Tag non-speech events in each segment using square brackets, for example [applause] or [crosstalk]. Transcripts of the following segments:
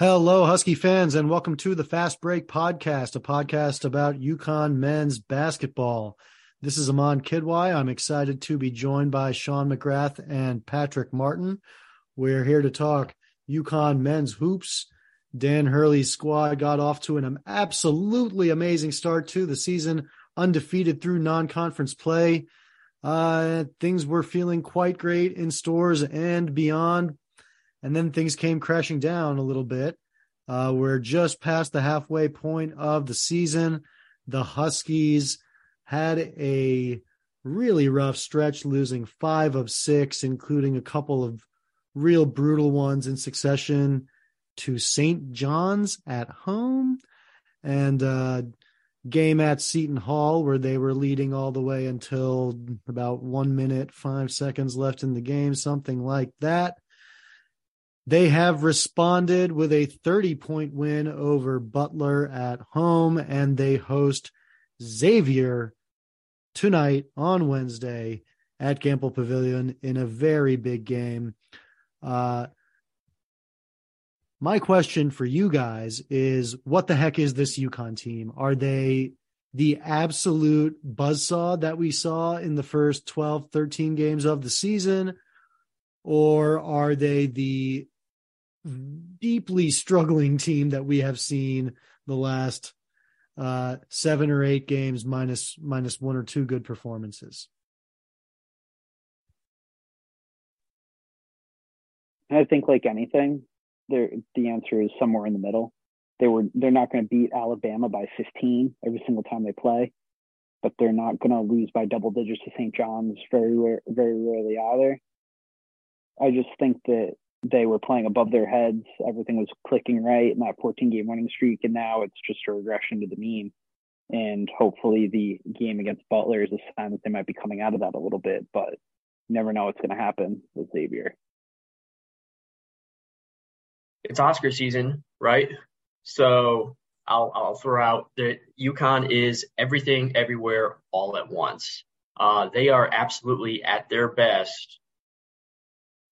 Hello, Husky fans, and welcome to the Fast Break Podcast, a podcast about UConn men's basketball. This is Aman Kidwai. I'm excited to be joined by Shawn McGrath and Patrick Martin. We're here to talk UConn men's hoops. Dan Hurley's squad got off to an absolutely amazing start to the season, undefeated through non-conference play. Uh, things were feeling quite great in Storrs and beyond and then things came crashing down a little bit. Uh, we're just past the halfway point of the season. The Huskies had a really rough stretch, losing five of six, including a couple of real brutal ones in succession to St. John's at home and uh, game at Seton Hall, where they were leading all the way until about one minute, five seconds left in the game, something like that. They have responded with a 30 point win over Butler at home, and they host Xavier tonight on Wednesday at Gampel Pavilion in a very big game. Uh, my question for you guys is what the heck is this UConn team? Are they the absolute buzzsaw that we saw in the first 12, 13 games of the season? Or are they the deeply struggling team that we have seen the last uh, seven or eight games minus minus one or two good performances. I think like anything, there the answer is somewhere in the middle. They were they're not going to beat Alabama by 15 every single time they play, but they're not going to lose by double digits to St. John's very very rarely either. I just think that they were playing above their heads. Everything was clicking right in that 14 game winning streak. And now it's just a regression to the mean. And hopefully the game against Butler is a sign that they might be coming out of that a little bit, but never know what's going to happen with Xavier. It's Oscar season, right? So I'll, I'll throw out that UConn is everything, everywhere, all at once. Uh, they are absolutely at their best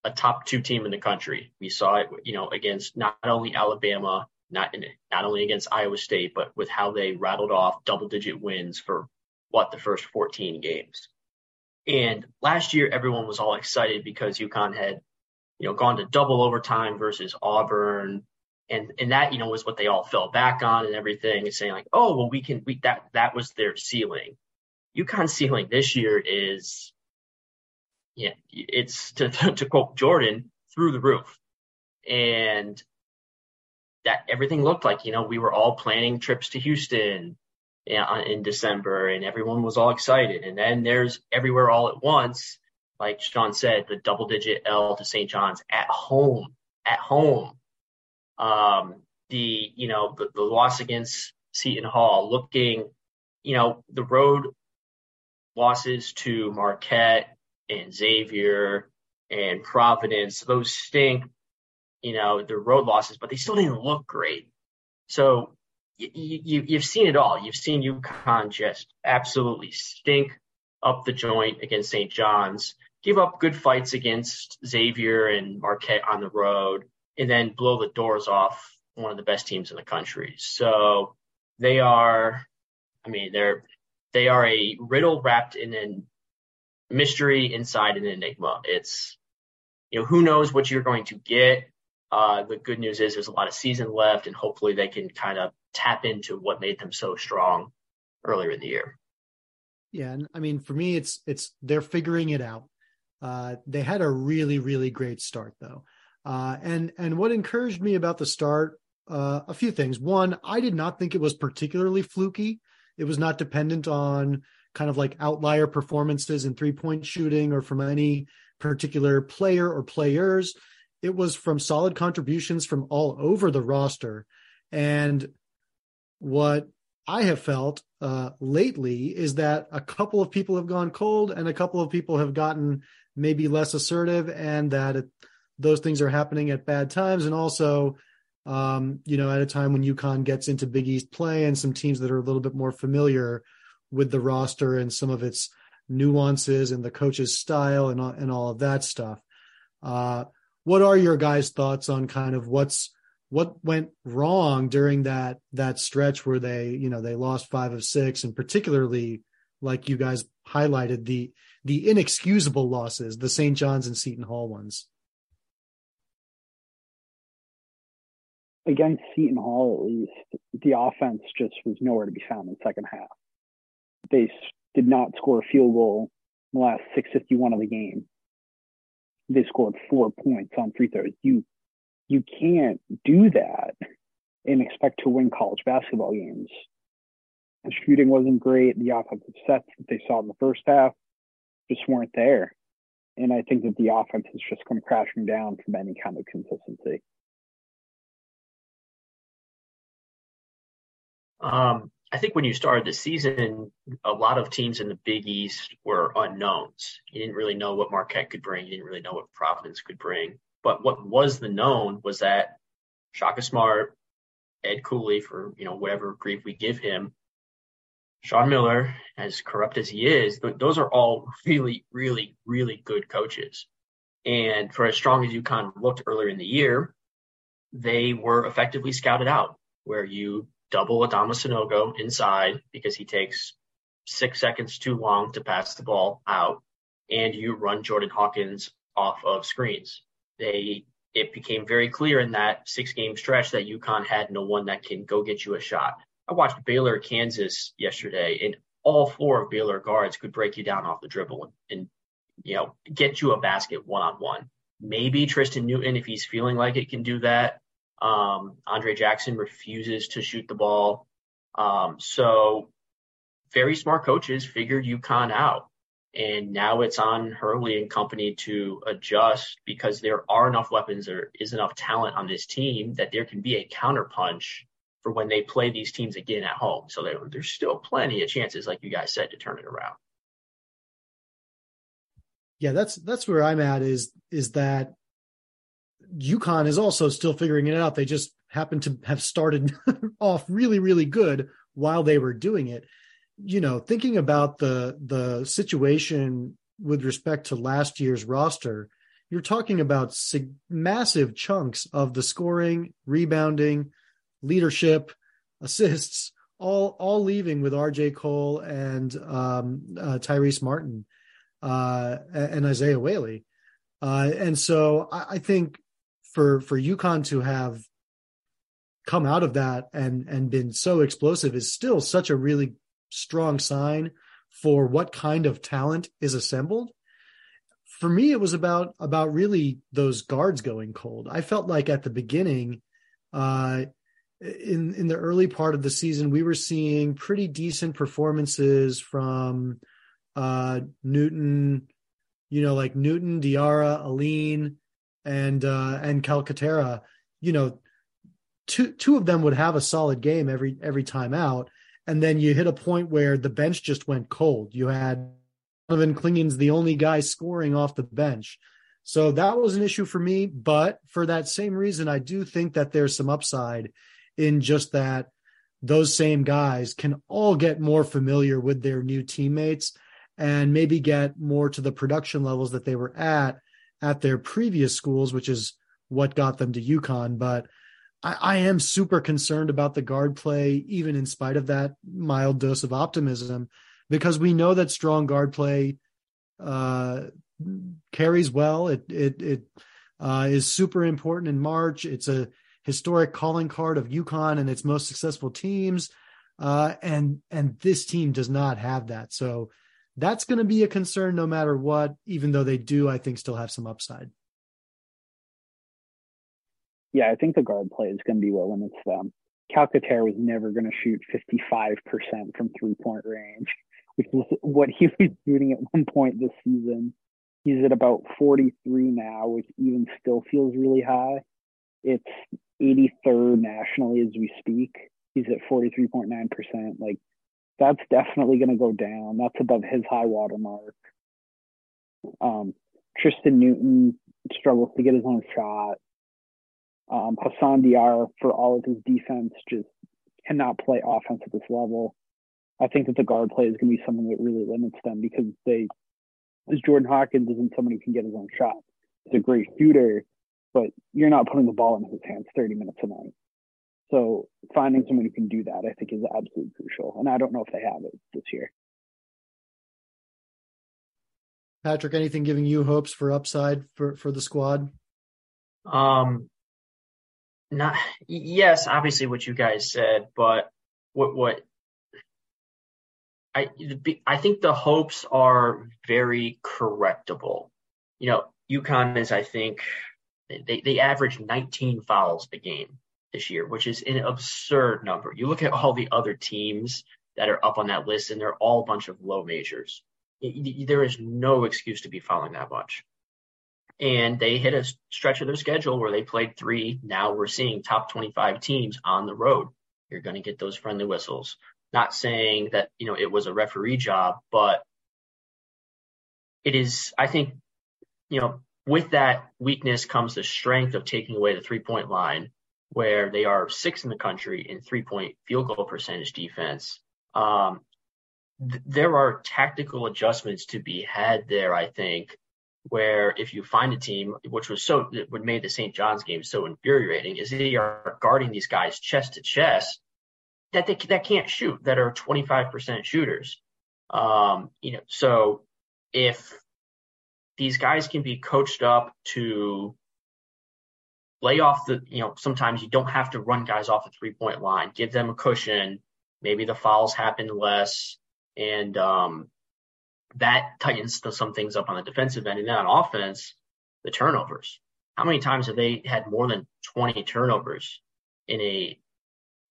a top two team in the country. We saw it, you know, against not only Alabama, not in, not only against Iowa State, but with how they rattled off double digit wins for what the first 14 games. And last year, everyone was all excited because UConn had, you know, gone to double overtime versus Auburn. And, and that, you know, was what they all fell back on and everything and saying like, oh, well, we can, we, that, that was their ceiling. UConn's ceiling this year is yeah, it's to, [laughs] to quote Jordan through the roof. And that everything looked like, you know, we were all planning trips to Houston in December and everyone was all excited. And then there's everywhere all at once, like Shawn said, the double digit L to St. John's at home, at home. Um, the, you know, the, the loss against Seton Hall looking, you know, the road losses to Marquette and Xavier and Providence. Those stink, you know, the road losses, but they still didn't look great. So you, you, you've seen it all. You've seen UConn just absolutely stink up the joint against St. John's, give up good fights against Xavier and Marquette on the road, and then blow the doors off one of the best teams in the country. So they are, I mean, they're they are a riddle wrapped in an mystery inside an enigma. It's, you know, who knows what you're going to get. Uh, the good news is there's a lot of season left, and hopefully they can kind of tap into what made them so strong earlier in the year. Yeah, and I mean, for me, it's it's they're figuring it out. Uh, they had a really really great start though, uh, and and what encouraged me about the start, uh, a few things. One, I did not think it was particularly fluky. It was not dependent on kind of like outlier performances in three point shooting or from any particular player or players. It was from solid contributions from all over the roster. And what I have felt uh, lately is that a couple of people have gone cold and a couple of people have gotten maybe less assertive, and that it, those things are happening at bad times. And also, um, you know, at a time when UConn gets into Big East play and some teams that are a little bit more familiar with the roster and some of its nuances and the coach's style and and all of that stuff. Uh, what are your guys' thoughts on kind of what's what went wrong during that that stretch where they you know they lost five of six? And particularly like you guys highlighted the the inexcusable losses the st john's and seton hall ones. Against seton hall at least the offense just was nowhere to be found in the second half they did not score a field goal in the last 651 of the game they scored four points on free throws you you can't do that and expect to win college basketball games. The shooting wasn't great. The offensive sets that they saw in the first half just weren't there. And I think that the offense has just come crashing down from any kind of consistency. Um, I think when you started the season, a lot of teams in the Big East were unknowns. You didn't really know what Marquette could bring. You didn't really know what Providence could bring. But what was the known was that Shaka Smart, Ed Cooley, for you know whatever grief we give him, Sean Miller, as corrupt as he is, th- those are all [laughs] really, really, really good coaches. And for as strong as UConn looked earlier in the year, they were effectively scouted out, where you double Adama Sanogo inside because he takes six seconds too long to pass the ball out, and you run Jordan Hawkins off of screens they it became very clear in that six game stretch that UConn had no one that can go get you a shot. I watched Baylor Kansas yesterday, and all four of Baylor guards could break you down off the dribble and, and you know get you a basket one on one. Maybe Tristen Newton, if he's feeling like it, can do that. Um, Andre Jackson refuses to shoot the ball. Um, so very smart coaches figured UConn out. And now it's on Hurley and company to adjust because there are enough weapons, there is enough talent on this team that there can be a counterpunch for when they play these teams again at home. So there, there's still plenty of chances, like you guys said, to turn it around. Yeah, that's that's where I'm at. Is is that UConn is also still figuring it out. They just happen to have started [laughs] off really, really good while they were doing it you know, thinking about the the situation with respect to last year's roster, you're talking about sig- massive chunks of the scoring, rebounding, leadership, assists, all all leaving with R.J. Cole and um, uh, Tyrese Martin uh, and Isaiah Whaley, uh, and so I, I think for for UConn to have come out of that and and been so explosive is still such a really strong sign for what kind of talent is assembled. For me, it was about about really those guards going cold. I felt like at the beginning, uh, in in the early part of the season, we were seeing pretty decent performances from uh, Newton, you know, like Newton, Diarra, Alleyne, and uh, and Calcaterra. You know, two two of them would have a solid game every every time out and then you hit a point where the bench just went cold. You had Donovan Clingan's the only guy scoring off the bench. So that was an issue for me. But for that same reason, I do think that there's some upside in just that those same guys can all get more familiar with their new teammates and maybe get more to the production levels that they were at at their previous schools, which is what got them to UConn. But I, I am super concerned about the guard play, even in spite of that mild dose of optimism, because we know that strong guard play uh, carries well. It it it uh, is super important in March. It's a historic calling card of UConn and its most successful teams, uh, and and this team does not have that. So that's going to be a concern no matter what. Even though they do, I think, still have some upside yeah, I think the guard play is going to be what limits them. Calcaterra was never going to shoot 55% from three point range, which was what he was shooting at one point this season. He's at about 43 now, which even still feels really high. It's 83rd nationally as we speak. He's at 43.9%. Like, that's definitely going to go down. That's above his high water mark. Um, Tristen Newton struggles to get his own shot. Um, Hassan Diar, for all of his defense, just cannot play offense at this level. I think that the guard play is going to be something that really limits them because they, as Jordan Hawkins isn't somebody who can get his own shot. He's a great shooter, but you're not putting the ball in his hands 30 minutes a night. So finding someone who can do that, I think, is absolutely crucial. And I don't know if they have it this year. Patrick, anything giving you hopes for upside for for the squad? Um, not yes, obviously what you guys said, but what what I I think the hopes are very correctable. You know, UConn is I think they they average 19 fouls a game this year, which is an absurd number. You look at all the other teams that are up on that list, and they're all a bunch of low majors. There is no excuse to be fouling that much. And they hit a stretch of their schedule where they played three. Now we're seeing top 25 teams on the road. You're going to get those friendly whistles. Not saying that, you know, it was a referee job, but it is, I think, you know, with that weakness comes the strength of taking away the three point line, where they are sixth in the country in three point field goal percentage defense. Um, th- there are tactical adjustments to be had there, I think, where if you find a team, which was so, what made the St. John's game so infuriating, is they are guarding these guys chest to chest that they that can't shoot, that are 25% shooters. Um, you know, so if these guys can be coached up to lay off the, you know, sometimes you don't have to run guys off the three point line, give them a cushion. Maybe the fouls happen less and, um, that tightens the, some things up on the defensive end. And then on offense, the turnovers. How many times have they had more than 20 turnovers in a,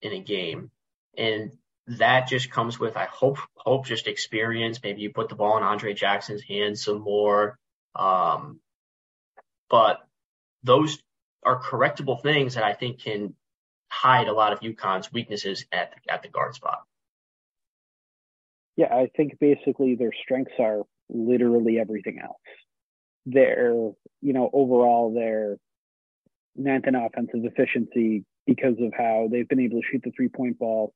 in a game? And that just comes with, I hope, hope just experience. Maybe you put the ball in Andre Jackson's hands some more. Um, but those are correctable things that I think can hide a lot of UConn's weaknesses at the, at the guard spot. Yeah, I think basically their strengths are literally everything else. Their, you know, overall their ninth in offensive efficiency because of how they've been able to shoot the three point ball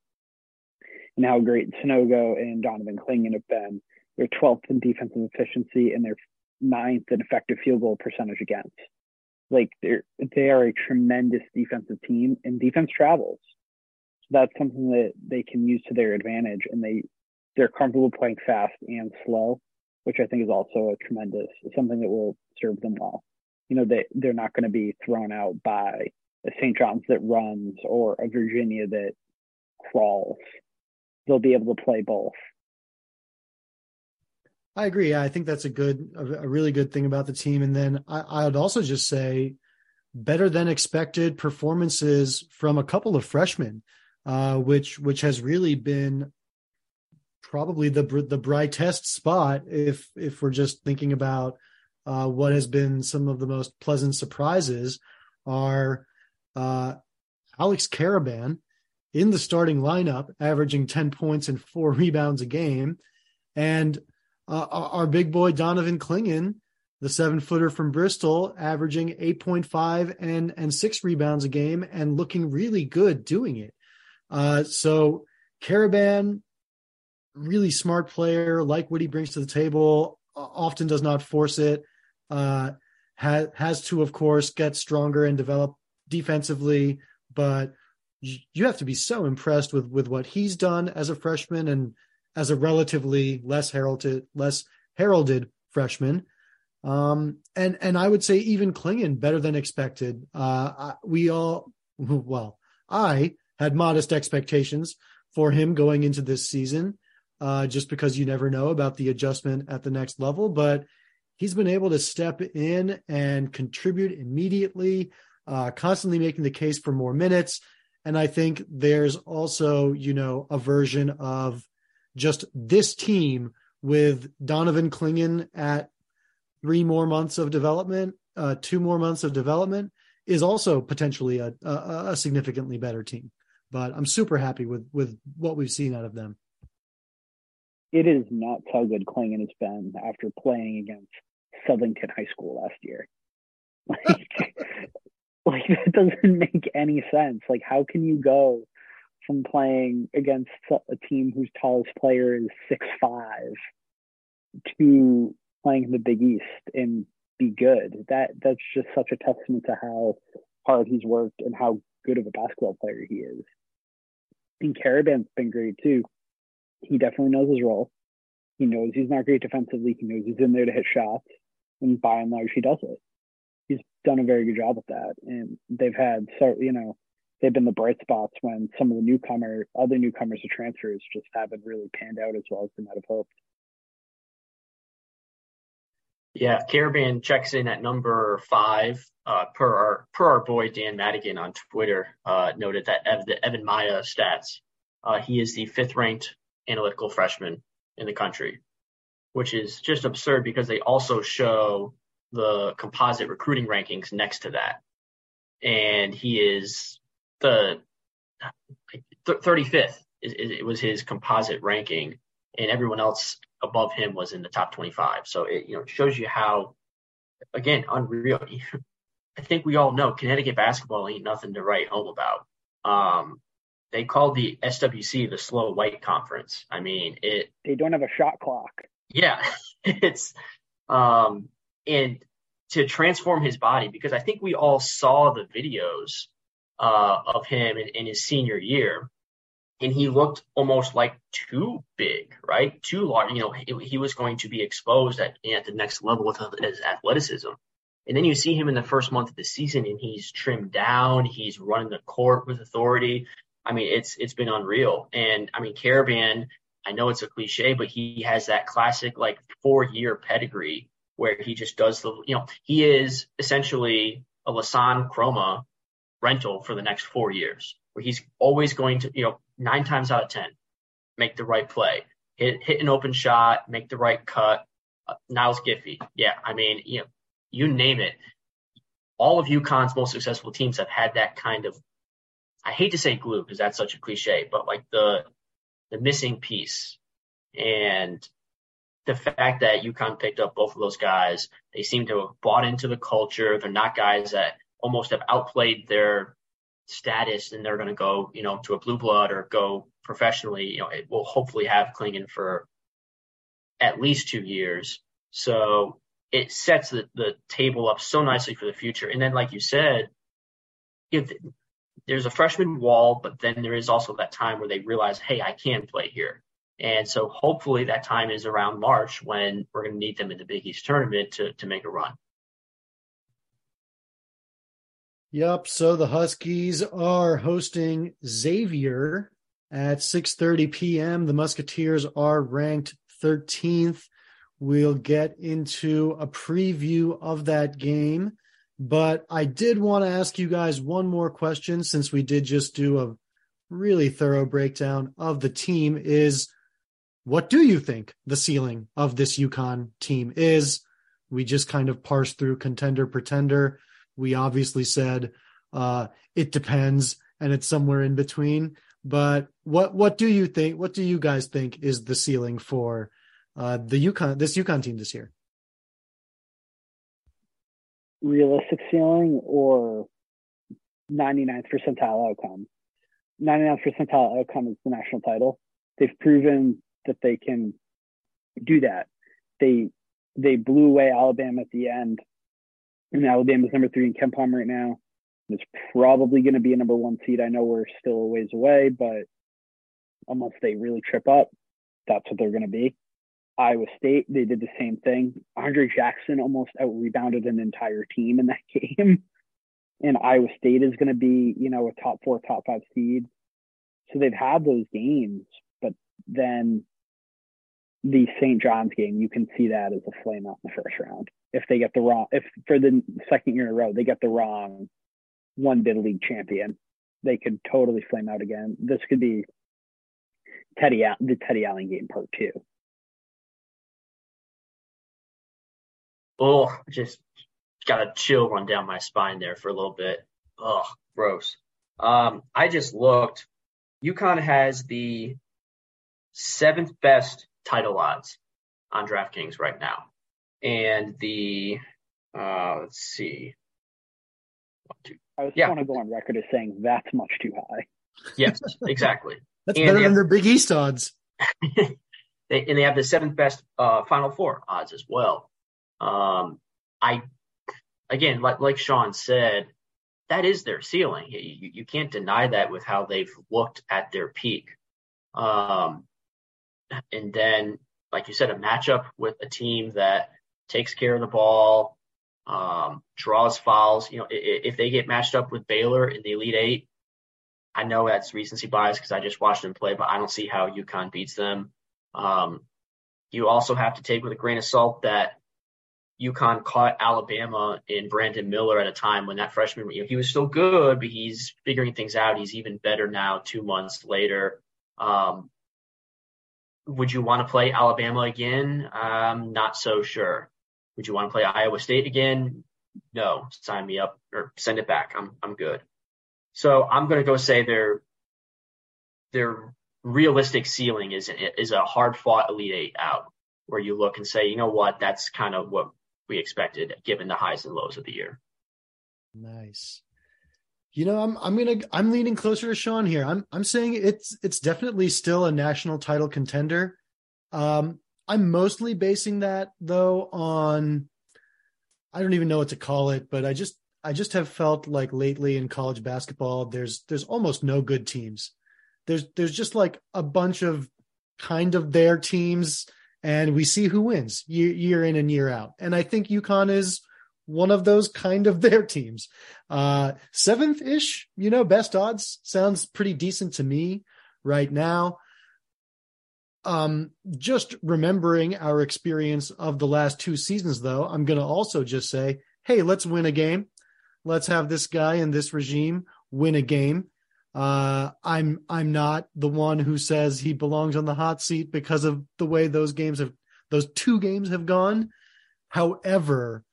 and how great Sanogo and Donovan Clingan have been. They're 12th in defensive efficiency and they're ninth in effective field goal percentage against. Like they're they are a tremendous defensive team and defense travels. So that's something that they can use to their advantage and they they're comfortable playing fast and slow, which I think is also a tremendous something that will serve them well. You know, they they're not going to be thrown out by a St. John's that runs or a Virginia that crawls. They'll be able to play both. I agree. I think that's a good, a, really good thing about the team. And then I, I would also just say better than expected performances from a couple of freshmen, uh, which which has really been probably the the brightest spot if if we're just thinking about uh, what has been some of the most pleasant surprises are uh, Alex Karaban in the starting lineup, averaging 10 points and four [laughs] rebounds a game, and uh, our big boy Donovan Clingan, the seven footer from Bristol, averaging 8.5 and, and six rebounds a game and looking really good doing it. Uh, so Karaban, really smart player, like what he brings to the table, often does not force it. Uh, has has to, of course, get stronger and develop defensively, but you have to be so impressed with with what he's done as a freshman and as a relatively less heralded less heralded freshman. Um, and and I would say even Clingan better than expected. Uh, we all [laughs] well, I had modest expectations for him going into this season, uh, just because you never know about the adjustment at the next level. But he's been able to step in and contribute immediately, uh, constantly making the case for more minutes. And I think there's also, you know, a version of just this team with Donovan Clingan at three more months of development, uh, two more months of development is also potentially a, a, a significantly better team. But I'm super happy with with what we've seen out of them. It is not how good Clingan has been after playing against Southington High School last year. [laughs] Like, [laughs] like that doesn't make any sense. Like, how can you go from playing against a team whose tallest player is six five to playing in the Big East and be good. That that's just such a testament to how hard he's worked and how good of a basketball player he is. And Karaban's been great too. He definitely knows his role. He knows he's not great defensively. He knows he's in there to hit shots, and by and large, he does it. He's done a very good job with that, and they've had so you know they've been the bright spots when some of the newcomer other newcomers or transfers just haven't really panned out as well as they might have hoped. Yeah, Karaban checks in at number five. Uh, per our per our boy Dan Madigan on Twitter uh, noted that Ev, the EvanMiya stats, uh, he is the fifth ranked analytical freshman in the country, which is just absurd because they also show the composite recruiting rankings next to that, and he is the 35th. It was his composite ranking, and everyone else above him was in the top 25. So it you know shows you how again unreal. [laughs] I think we all know Connecticut basketball ain't nothing to write home about. Um, they called the SWC the slow white conference. I mean, it. They don't have a shot clock. Yeah, [laughs] it's um, and to transform his body because I think we all saw the videos uh, of him in, in his senior year, and he looked almost like too big, right? Too large. You know, he, he was going to be exposed at at the next level with his athleticism. And then you see him in the first month of the season, and he's trimmed down. He's running the court with authority. I mean, it's it's been unreal. And I mean, Karaban, I know it's a cliche, but he has that classic like four year pedigree where he just does the, you know, he is essentially a Lasan Kromah rental for the next four years, where he's always going to, you know, nine times out of ten, make the right play, hit hit an open shot, make the right cut. Uh, Niels Giffey, yeah, I mean, you know, you name it. All of UConn's most successful teams have had that kind of I hate to say glue because that's such a cliche, but like the the missing piece and the fact that UConn picked up both of those guys, they seem to have bought into the culture. They're not guys that almost have outplayed their status and they're going to go, you know, to a blue blood or go professionally. You know, it will hopefully have Clingan for at least two years. So it sets the, the table up so nicely for the future. And then, like you said, if there's a freshman wall, but then there is also that time where they realize, hey, I can play here. And so hopefully that time is around March when we're going to need them in the Big East tournament to, to make a run. Yep. So the Huskies are hosting Xavier at 6:30 p.m. The Musketeers are ranked 13th. We'll get into a preview of that game but I did want to ask you guys one more question since we did just do a really thorough breakdown of the team is what do you think the ceiling of this UConn team is? We just kind of parsed through contender pretender. We obviously said uh, it depends and it's somewhere in between. But what what do you think? What do you guys think is the ceiling for uh, the UConn this UConn team this year? realistic ceiling or 99th percentile outcome. 99th percentile outcome is the national title. They've proven that they can do that. They they blew away Alabama at the end, and Alabama's number three in KenPom right now. It's probably going to be a number one seed. I know we're still a ways away, but unless they really trip up, that's what they're going to be. Iowa State, they did the same thing. Andre Jackson almost out rebounded an entire team in that [laughs] game. And Iowa State is going to be, you know, a top four, top five seed. So they've had those games, but then the St. John's game, you can see that as a flame out in the first round. If they get the wrong, if for the second year in a row, they get the wrong one bid league champion, they could totally flame out again. This could be Teddy, the Teddy Allen game part two. Oh, just got a chill run down my spine there for a little bit. Oh, gross. Um, I just looked. UConn has the seventh best title odds on DraftKings right now, and the uh, let's see. One, two, I just yeah. want to go on record as saying that's much too high. Yes, exactly. [laughs] that's and better than their Big East odds. [laughs] they, and they have the seventh best uh, Final Four odds as well. Um, I, again, like, like Shawn said, that is their ceiling. You, you can't deny that with how they've looked at their peak. Um, and then, like you said, a matchup with a team that takes care of the ball, um, draws fouls. You know, if, if they get matched up with Baylor in the Elite Eight, I know that's recency bias because I just watched them play, but I don't see how UConn beats them. Um, you also have to take with a grain of salt that UConn caught Alabama in Brandon Miller at a time when that freshman, you know, he was still good, but he's figuring things out. He's even better now, two months later. Um, would you want to play Alabama again? I'm not so sure. Would you want to play Iowa State again? No, sign me up or send it back. I'm I'm good. So I'm going to go say their their realistic ceiling is is a hard fought Elite Eight out, where you look and say, you know what, that's kind of what we expected given the highs and lows of the year. Nice. You know, I'm I'm gonna I'm leaning closer to Shawn here. I'm I'm saying it's it's definitely still a national title contender. Um, I'm mostly basing that though on I don't even know what to call it, but I just I just have felt like lately in college basketball there's there's almost no good teams. There's there's just like a bunch of kind of their teams and we see who wins year, year in and year out. And I think UConn is one of those kind of [laughs] their teams. Uh, seventh ish, you know, best odds sounds pretty decent to me right now. Um, just remembering our experience of the last two seasons, though, I'm going to also just say, hey, let's win a game. Let's have this guy in this regime win a game. Uh, I'm I'm not the one who says he belongs on the hot seat because of the way those games have those two games have gone. However,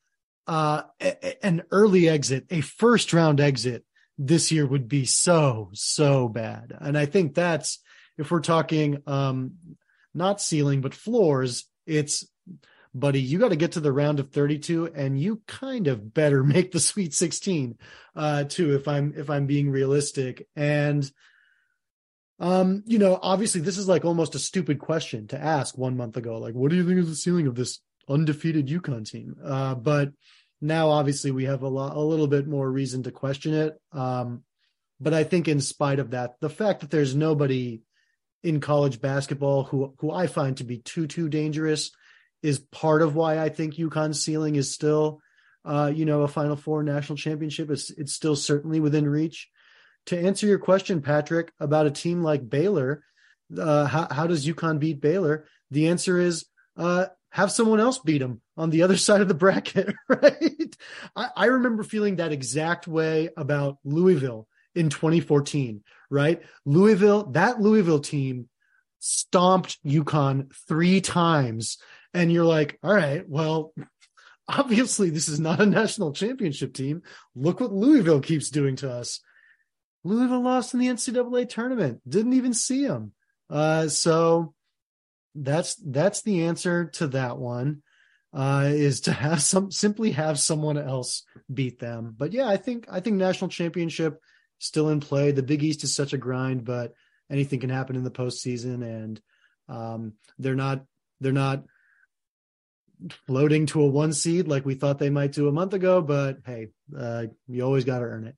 uh, an early exit, a first round exit this year would be so, so bad. And I think that's, if we're talking, um, not ceiling, but floors, it's, buddy, you got to get to the round of 32 and you kind of better [laughs] make the sweet 16, uh, too, if I'm, if I'm being realistic. And, um, you know, obviously this is like almost a stupid question to ask one month ago. Like, what do you think is the ceiling of this undefeated UConn team? Uh, but now obviously we have a lot, a little bit more reason to question it. Um, but I think in spite of that, the fact that there's nobody in college basketball who, who I find to be too, too dangerous is part of why I think UConn's ceiling is still, uh, you know, a Final Four national championship. It's, it's still certainly within reach to answer your question, Patrick, about a team like Baylor, uh, how, how, does UConn beat Baylor? The answer is uh, have someone else beat them on the other [laughs] side of the bracket, [laughs] right? I, I remember feeling that exact way about Louisville in 2014, right? Louisville, that Louisville team stomped UConn three times. And you're like, all right, well, [laughs] obviously this is not a national championship team. Look what Louisville keeps doing to us. Louisville lost in the NCAA tournament. Didn't even see them. Uh, so that's that's the answer to that one. Uh, is to have some simply have someone else beat them. But yeah, I think I think national championship still in play. The Big East is such a grind, but anything can happen in the postseason, and um, they're not they're not floating to a one seed like we thought they might do a month ago. But hey, uh, you always got to earn it.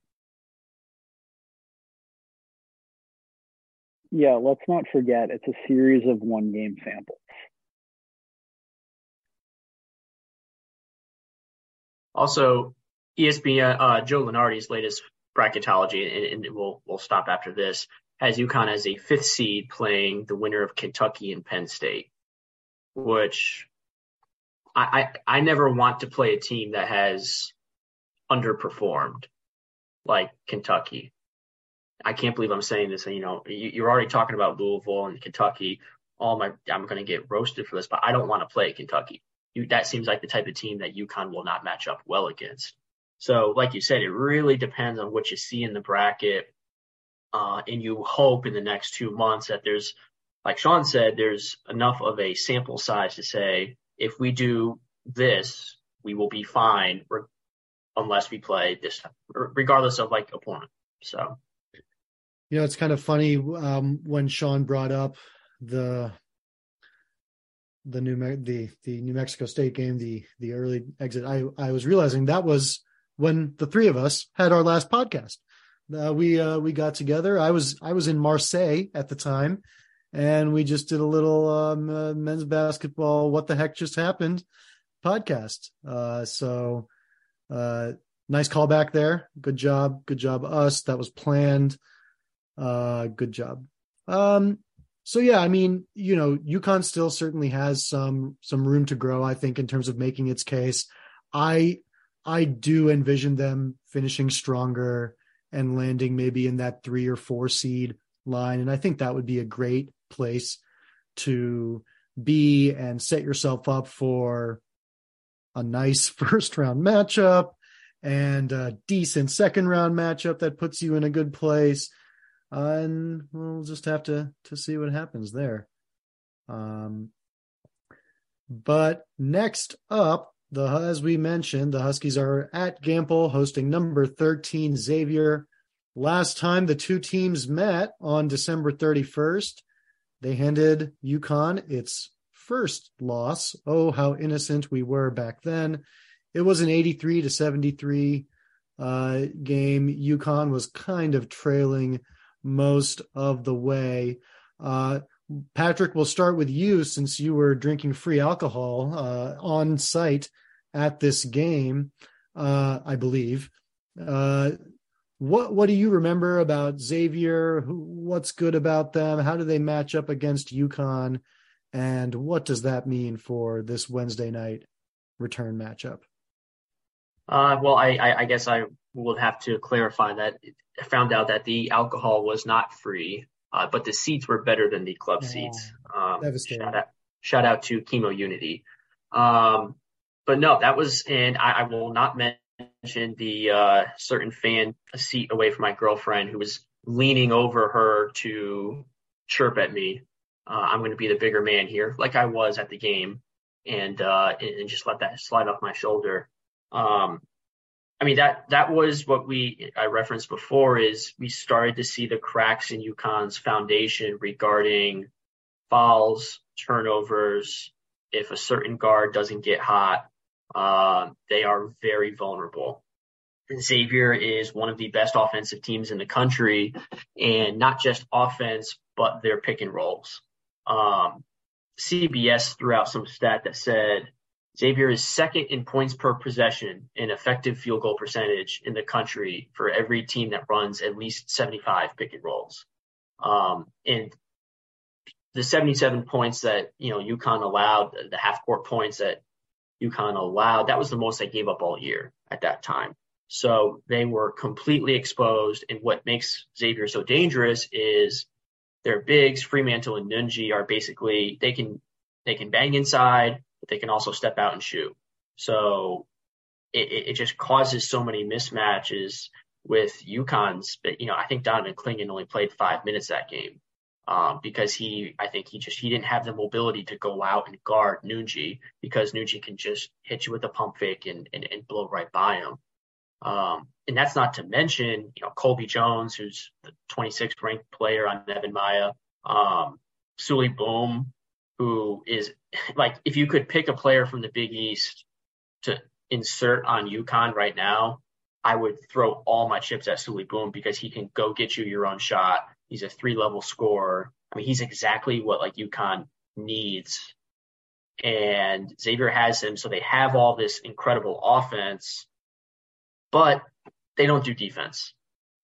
yeah, let's not forget it's a series of one game samples. Also, ESPN, uh, Joe Lunardi's latest bracketology, and, and, we'll we'll stop after this, has UConn as a fifth seed playing the winner of Kentucky and Penn State, which I, I, I never want to play a team that has underperformed like Kentucky. I can't believe I'm saying this. You know, you, are already talking about Louisville and Kentucky. All my, I'm going to get roasted for this, but I don't want to play Kentucky. You, that seems like the type of team that UConn will not match up well against. So, like you said, it really depends on what you see in the bracket. Uh, and you hope in the next two months that there's, like Shawn said, there's enough of a sample size to say, if we do this, we will be fine, unless we play this, regardless of like opponent. So. You know, it's kind of funny um, when Sean brought up the the New Me- the the New Mexico State game, the the early exit, I I was realizing that was when the three of us had our last podcast. Uh, we uh, we got together. I was I was in Marseille at the time, and we just did a little um, uh, men's basketball. What the heck just happened? Podcast. Uh, so uh, nice callback there. Good job. Good job, us. That was planned. Uh, good job. Um, so yeah, I mean, you know, UConn still certainly has some some room to grow. I think in terms of making its case. I I do envision them finishing stronger and landing maybe in that three or four seed line, and I think that would be a great place to be and set yourself up for a nice [laughs] first round matchup and a decent second round matchup that puts you in a good place uh, and we'll just have to to see what happens there. Um, but next up, the as we mentioned, the Huskies are at Gampel hosting number 13 Xavier. Last time the two teams met on December 31st, they handed UConn its first loss. Oh, how innocent we were back then. It was an 83 to 73 uh, game. UConn was kind of trailing most of the way. Uh, Patrick, we'll start with you since you were drinking free alcohol uh, on site at this game, uh, I believe. Uh, what what do you remember about Xavier? What's good about them? How do they match up against UConn? And what does that mean for this Wednesday night return matchup? Uh, well, I, I, I, guess I will have to clarify that I found out that the alcohol was not free, uh, but the seats were better than the club yeah. seats. Um, shout, out, shout out to Chemo Unity. Um, but no, that was, and I, I will not mention the uh, certain fan seat away from my girlfriend who was leaning over her to chirp at me. Uh, I'm going to be the bigger man here, like I was at the game, and uh, and just let that slide off my shoulder. Um, I mean that that was what we I referenced before is we started to see the cracks in UConn's foundation regarding fouls, turnovers. If a certain guard doesn't get hot, uh, they are very vulnerable. Xavier is one of the best offensive teams in the country, and not just offense, but their pick and rolls. Um, CBS threw out some stat that said Xavier is second in points per possession in effective field goal percentage in the country for every team that runs at least 75 pick and rolls. Um, and the 77 points that, you know, UConn allowed, the half court points that UConn allowed, that was the most they gave up all year at that time. So they were completely exposed. And what makes Xavier so dangerous is their bigs, Freemantle and Nunge are basically, they can, they can bang inside but they can also step out and shoot. So it, it just causes so many mismatches with UConn's. But, you know, I think Donovan Clingan only played five minutes that game. Um, because he, I think he just, he didn't have the mobility to go out and guard Nunge because Nunge can just hit you with a pump fake and, and, and blow right by him. Um, and that's not to mention, you know, Colby Jones, who's the 26th ranked player on EvanMiya, um, Souley Boum, who is like if you could pick a player from the Big East to insert on UConn right now, I would throw all my chips at Souley Boum because he can go get you your own shot. He's a three level scorer. I mean, he's exactly what like UConn needs. And Xavier has him, so they have all this incredible offense, but they don't do defense.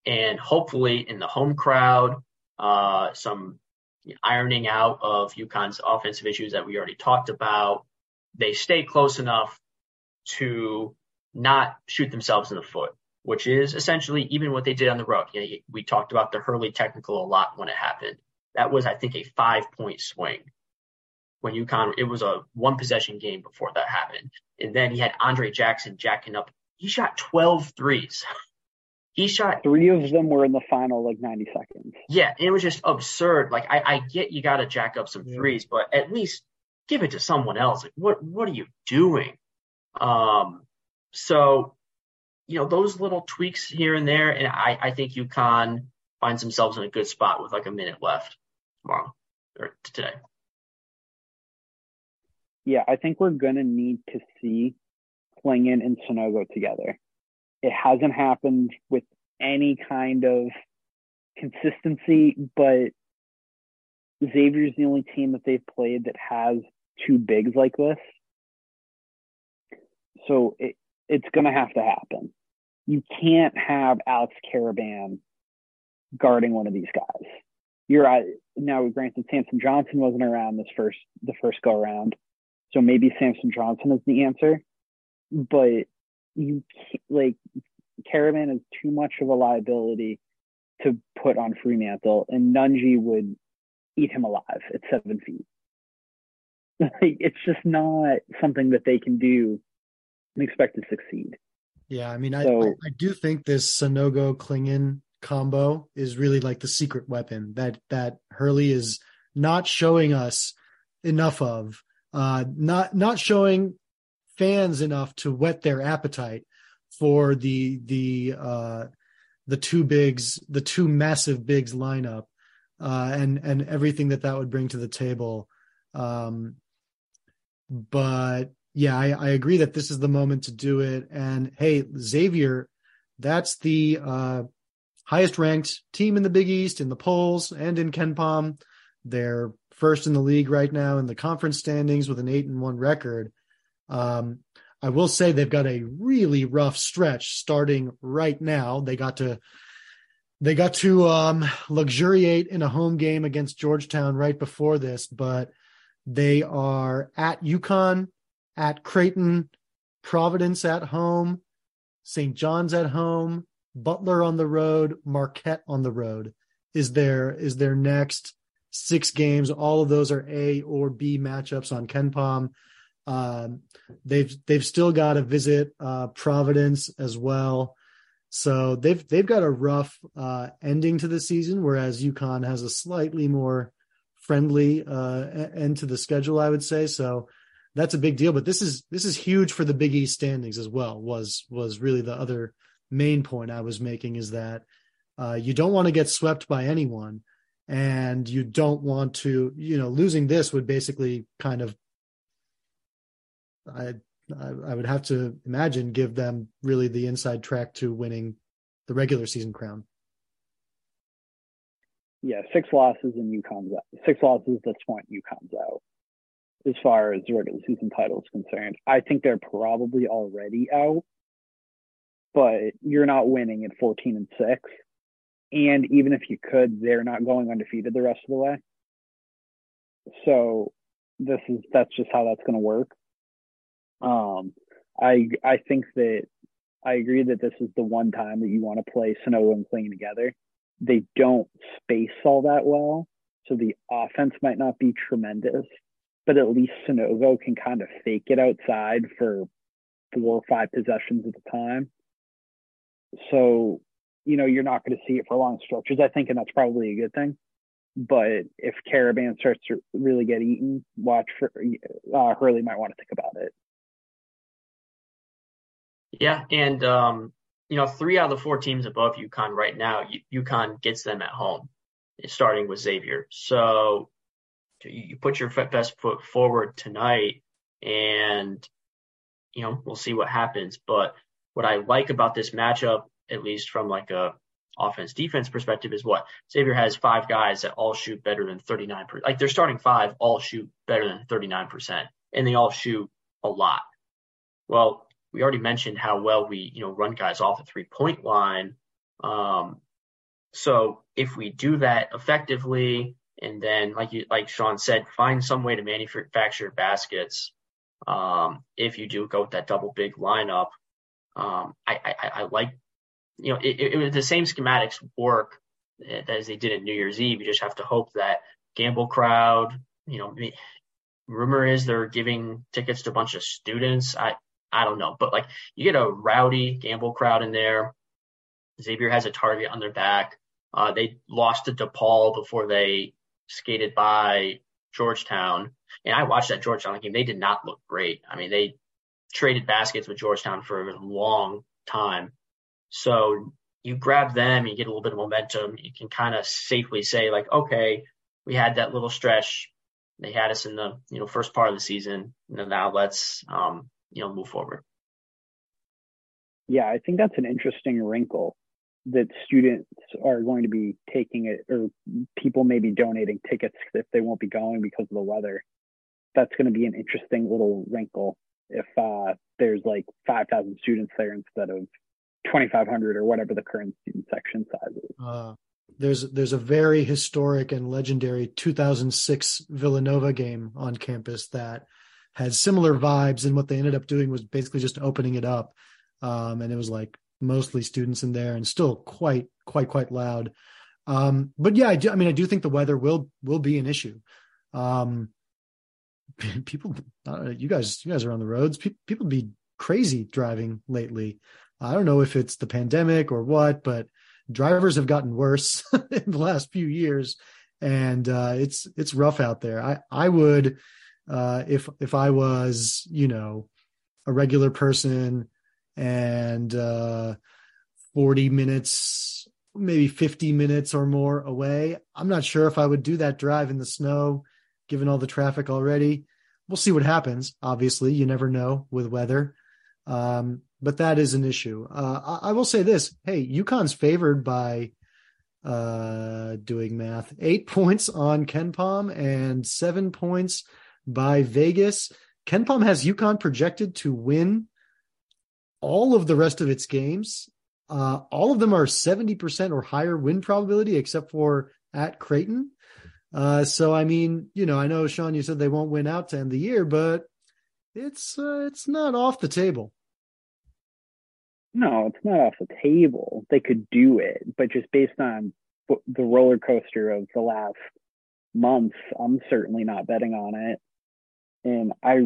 And hopefully in the home crowd, uh, some ironing out of UConn's offensive issues that we already talked about. They stay close enough to not shoot themselves in the foot, which is essentially even what they did on the road. You know, we talked about the Hurley technical a lot when it happened. That was, I think, a five point swing when UConn, it was a one possession game before that happened. And then he had Andre Jackson jacking up. He shot 12 threes. [laughs] He shot three of them were in the final like 90 seconds. Yeah, it was just absurd. Like I, I get you got to jack up some yeah. threes, but at least give it to someone else. Like what what are you doing? Um, so you know those little tweaks here and there, and I I think UConn finds themselves in a good spot with like a minute left tomorrow or today. Yeah, I think we're going to need to see Clingan and Sanogo together. It hasn't happened with any kind of consistency, but Xavier's the only team that they've played that has two bigs like this. So it, it's going to have to happen. You can't have Alex Karaban guarding one of these guys. You're uh, now granted Samson Johnson wasn't around this first the first go around, so maybe Samson Johnson is the answer. But you like Karaban is too much of a liability to put on Freemantle, and Nunge would eat him alive at seven feet. [laughs] Like, it's just not something that they can do and expect to succeed. Yeah, I mean, so, I, I do think this Sanogo Clingan combo is really like the secret weapon that that Hurley is not showing us enough of, uh, not not showing fans enough to whet their appetite for the the uh, the two bigs, the two massive bigs lineup, uh, and and everything that that would bring to the table. Um, but yeah, I, I agree that this is the moment to do it. And hey, Xavier, that's the uh, highest ranked team in the Big East in the polls and in KenPom. They're first in the league right now in the conference standings with an eight and one record. Um, I will say they've got a really rough stretch starting right now. They got to they got to um, luxuriate in a home game against Georgetown right before this, but they are at UConn, at Creighton, Providence at home, St. John's at home, Butler on the road, Marquette on the road is there is their next six games. All of those are A or B matchups on KenPom. Um, they've they've still got to visit uh, Providence as well. So they've they've got a rough uh, ending to the season, whereas UConn has a slightly more friendly uh, end to the schedule, I would say. So that's a big deal. But this is this is huge for the Big East standings as well. Was was really the other main point I was making is that uh, you don't want to get swept by anyone, and you don't want to, you know, losing this would basically kind of, I, I would have to imagine, give them really the inside track to winning the regular season crown. Yeah, six losses in UConn's out. Six losses that's point, UConn's out. As far as the regular season title is concerned, I think they're probably already out but you're not winning at 14 and 6 and even if you could they're not going undefeated the rest of the way so this is that's just how that's going to work um i i think that i agree that this is the one time that you want to play Sanogo and Clingan together they don't space all that well so the offense might not be tremendous but at least Sanogo can kind of fake it outside for four or five possessions at a time so, you know, you're not going to see it for long stretches, I think, and that's probably a good thing. But if Karaban starts to really get eaten, watch for uh, Hurley might want to think about it. Yeah, and um, you know, three out of the four teams above UConn right now, UConn gets them at home, starting with Xavier. So you put your best foot forward tonight, and you know we'll see what happens. But what I like about this matchup, at least from like a offense defense perspective, is what Xavier has five guys that all shoot better than 39%. Like they're starting five, all shoot better than 39%, and they all shoot a lot. Well, we already mentioned how well we, you know, run guys off the three point line. Um, so if we do that effectively, and then like you, like Shawn said, find some way to manufacture baskets. Um, if you do go with that double big lineup, um, I, I, I like, you know, it, it, it, the same schematics work as they did at New Year's Eve. You just have to hope that Gampel crowd, you know, rumor is they're giving tickets to a bunch of students. I, I don't know, but like you get a rowdy Gampel crowd in there. Xavier has a target on their back. Uh, they lost to DePaul before they skated by Georgetown. And I watched that Georgetown game. They did not look great. I mean, they traded baskets with Georgetown for a long time. So you grab them, and you get a little bit of momentum. You can kind of safely say like, okay, we had that little stretch. they had us in the you know first part of the season. and Now let's um, you know move forward. Yeah, I think that's an interesting wrinkle that students are going to be taking it, or people may be donating tickets if they won't be going because of the weather. That's going to be an interesting little wrinkle if uh, there's like 5,000 students there instead of 2,500 or whatever the current student section size is. Uh, there's there's a very historic and legendary 2006 Villanova game on campus that had similar vibes, and what they ended up doing was basically just opening it up, um, and it was like mostly students in there and still quite quite quite loud. Um, but yeah, I, do, I mean, I do think the weather will will be an issue. Um, [laughs] people, uh, you guys, you guys are on the roads. People, people be crazy driving lately. I don't know if it's the pandemic or what, but drivers have gotten worse [laughs] in the last few years, and uh, it's it's rough out there. I I would uh, if if I was you know a regular person and uh, 40 minutes, maybe 50 minutes or more away. I'm not sure if I would do that drive in the snow, given all the traffic already. We'll see what happens. Obviously, you never know with weather. Um, but that is an issue. Uh, I, I, will say this: Hey, UConn's favored by uh, doing math, eight [laughs] points on Ken KenPom and seven points by Vegas. KenPom has UConn projected to win all of the rest of its games. Uh, all of them are 70% or higher win probability, except for at Creighton. Uh, so, I mean, you know, I know, Shawn, you said they won't win out to end the year, but it's uh, it's not off the table. No, it's not off the table. They could do it, but just based on the roller coaster of the last month, I'm certainly not betting on it. And I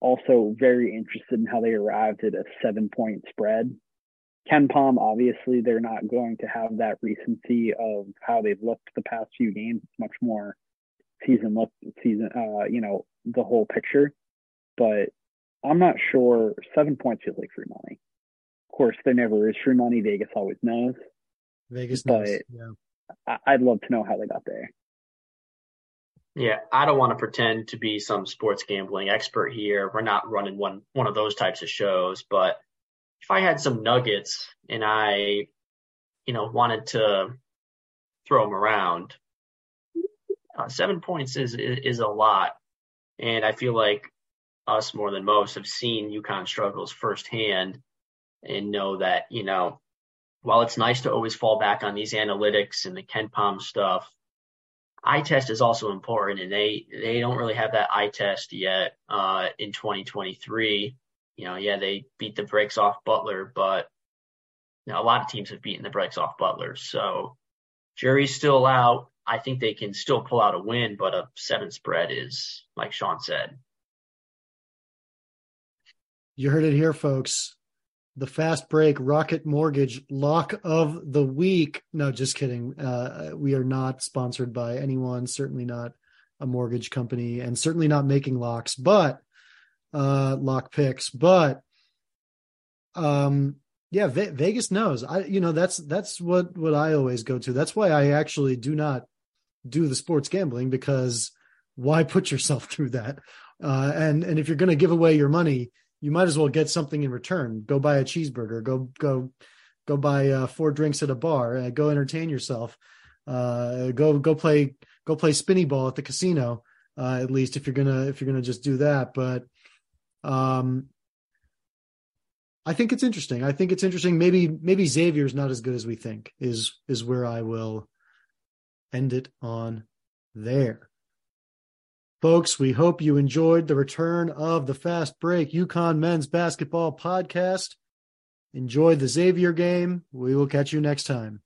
also very interested in how they arrived at a seven point spread. KenPom, obviously, they're not going to have that recency of how they've looked the past few games. It's much more season look, season, uh, you know, the whole picture. But I'm not sure. Seven points feels like free money. Of course, there never is free money. Vegas always knows. Vegas knows. But yeah. I'd love to know how they got there. Yeah, I don't want to pretend to be some sports gambling expert here. We're not running one one of those types of shows, but if I had some nuggets and I, you know, wanted to throw them around, uh, seven points is, is is a lot, and I feel like us more than most have seen UConn struggles firsthand and know that you know while it's nice to always fall back on these analytics and the KenPom stuff eye test is also important, and they they don't really have that eye test yet uh, in 2023. You know, yeah, they beat the brakes off Butler, but you know, a lot of teams have beaten the brakes off Butler. So jury's still out. I think they can still pull out a win, but a seven spread is, like Shawn said. You heard it here, folks the fast break rocket mortgage lock of the week. No just kidding. Uh, we are not sponsored by anyone certainly not a mortgage company and certainly not making locks but uh lock picks but um yeah Ve- vegas knows. I you know that's that's what what i always go to. That's why i actually do not do the sports gambling because why put yourself [laughs] through that? Uh and and if you're going to give away your money you might as well get something in return. Go buy a cheeseburger. Go go go buy uh, four drinks at a bar. Uh, go entertain yourself. Uh, go go play go play spinny ball at the casino. Uh, at least if you're gonna if you're gonna just do that. But um, I think it's interesting. I think it's interesting. Maybe maybe Xavier's not as good as we think. Is is where I will end it on there. Folks, we hope you enjoyed the return of the Fast Break UConn Men's Basketball Podcast. Enjoy the Xavier game. We will catch you next time.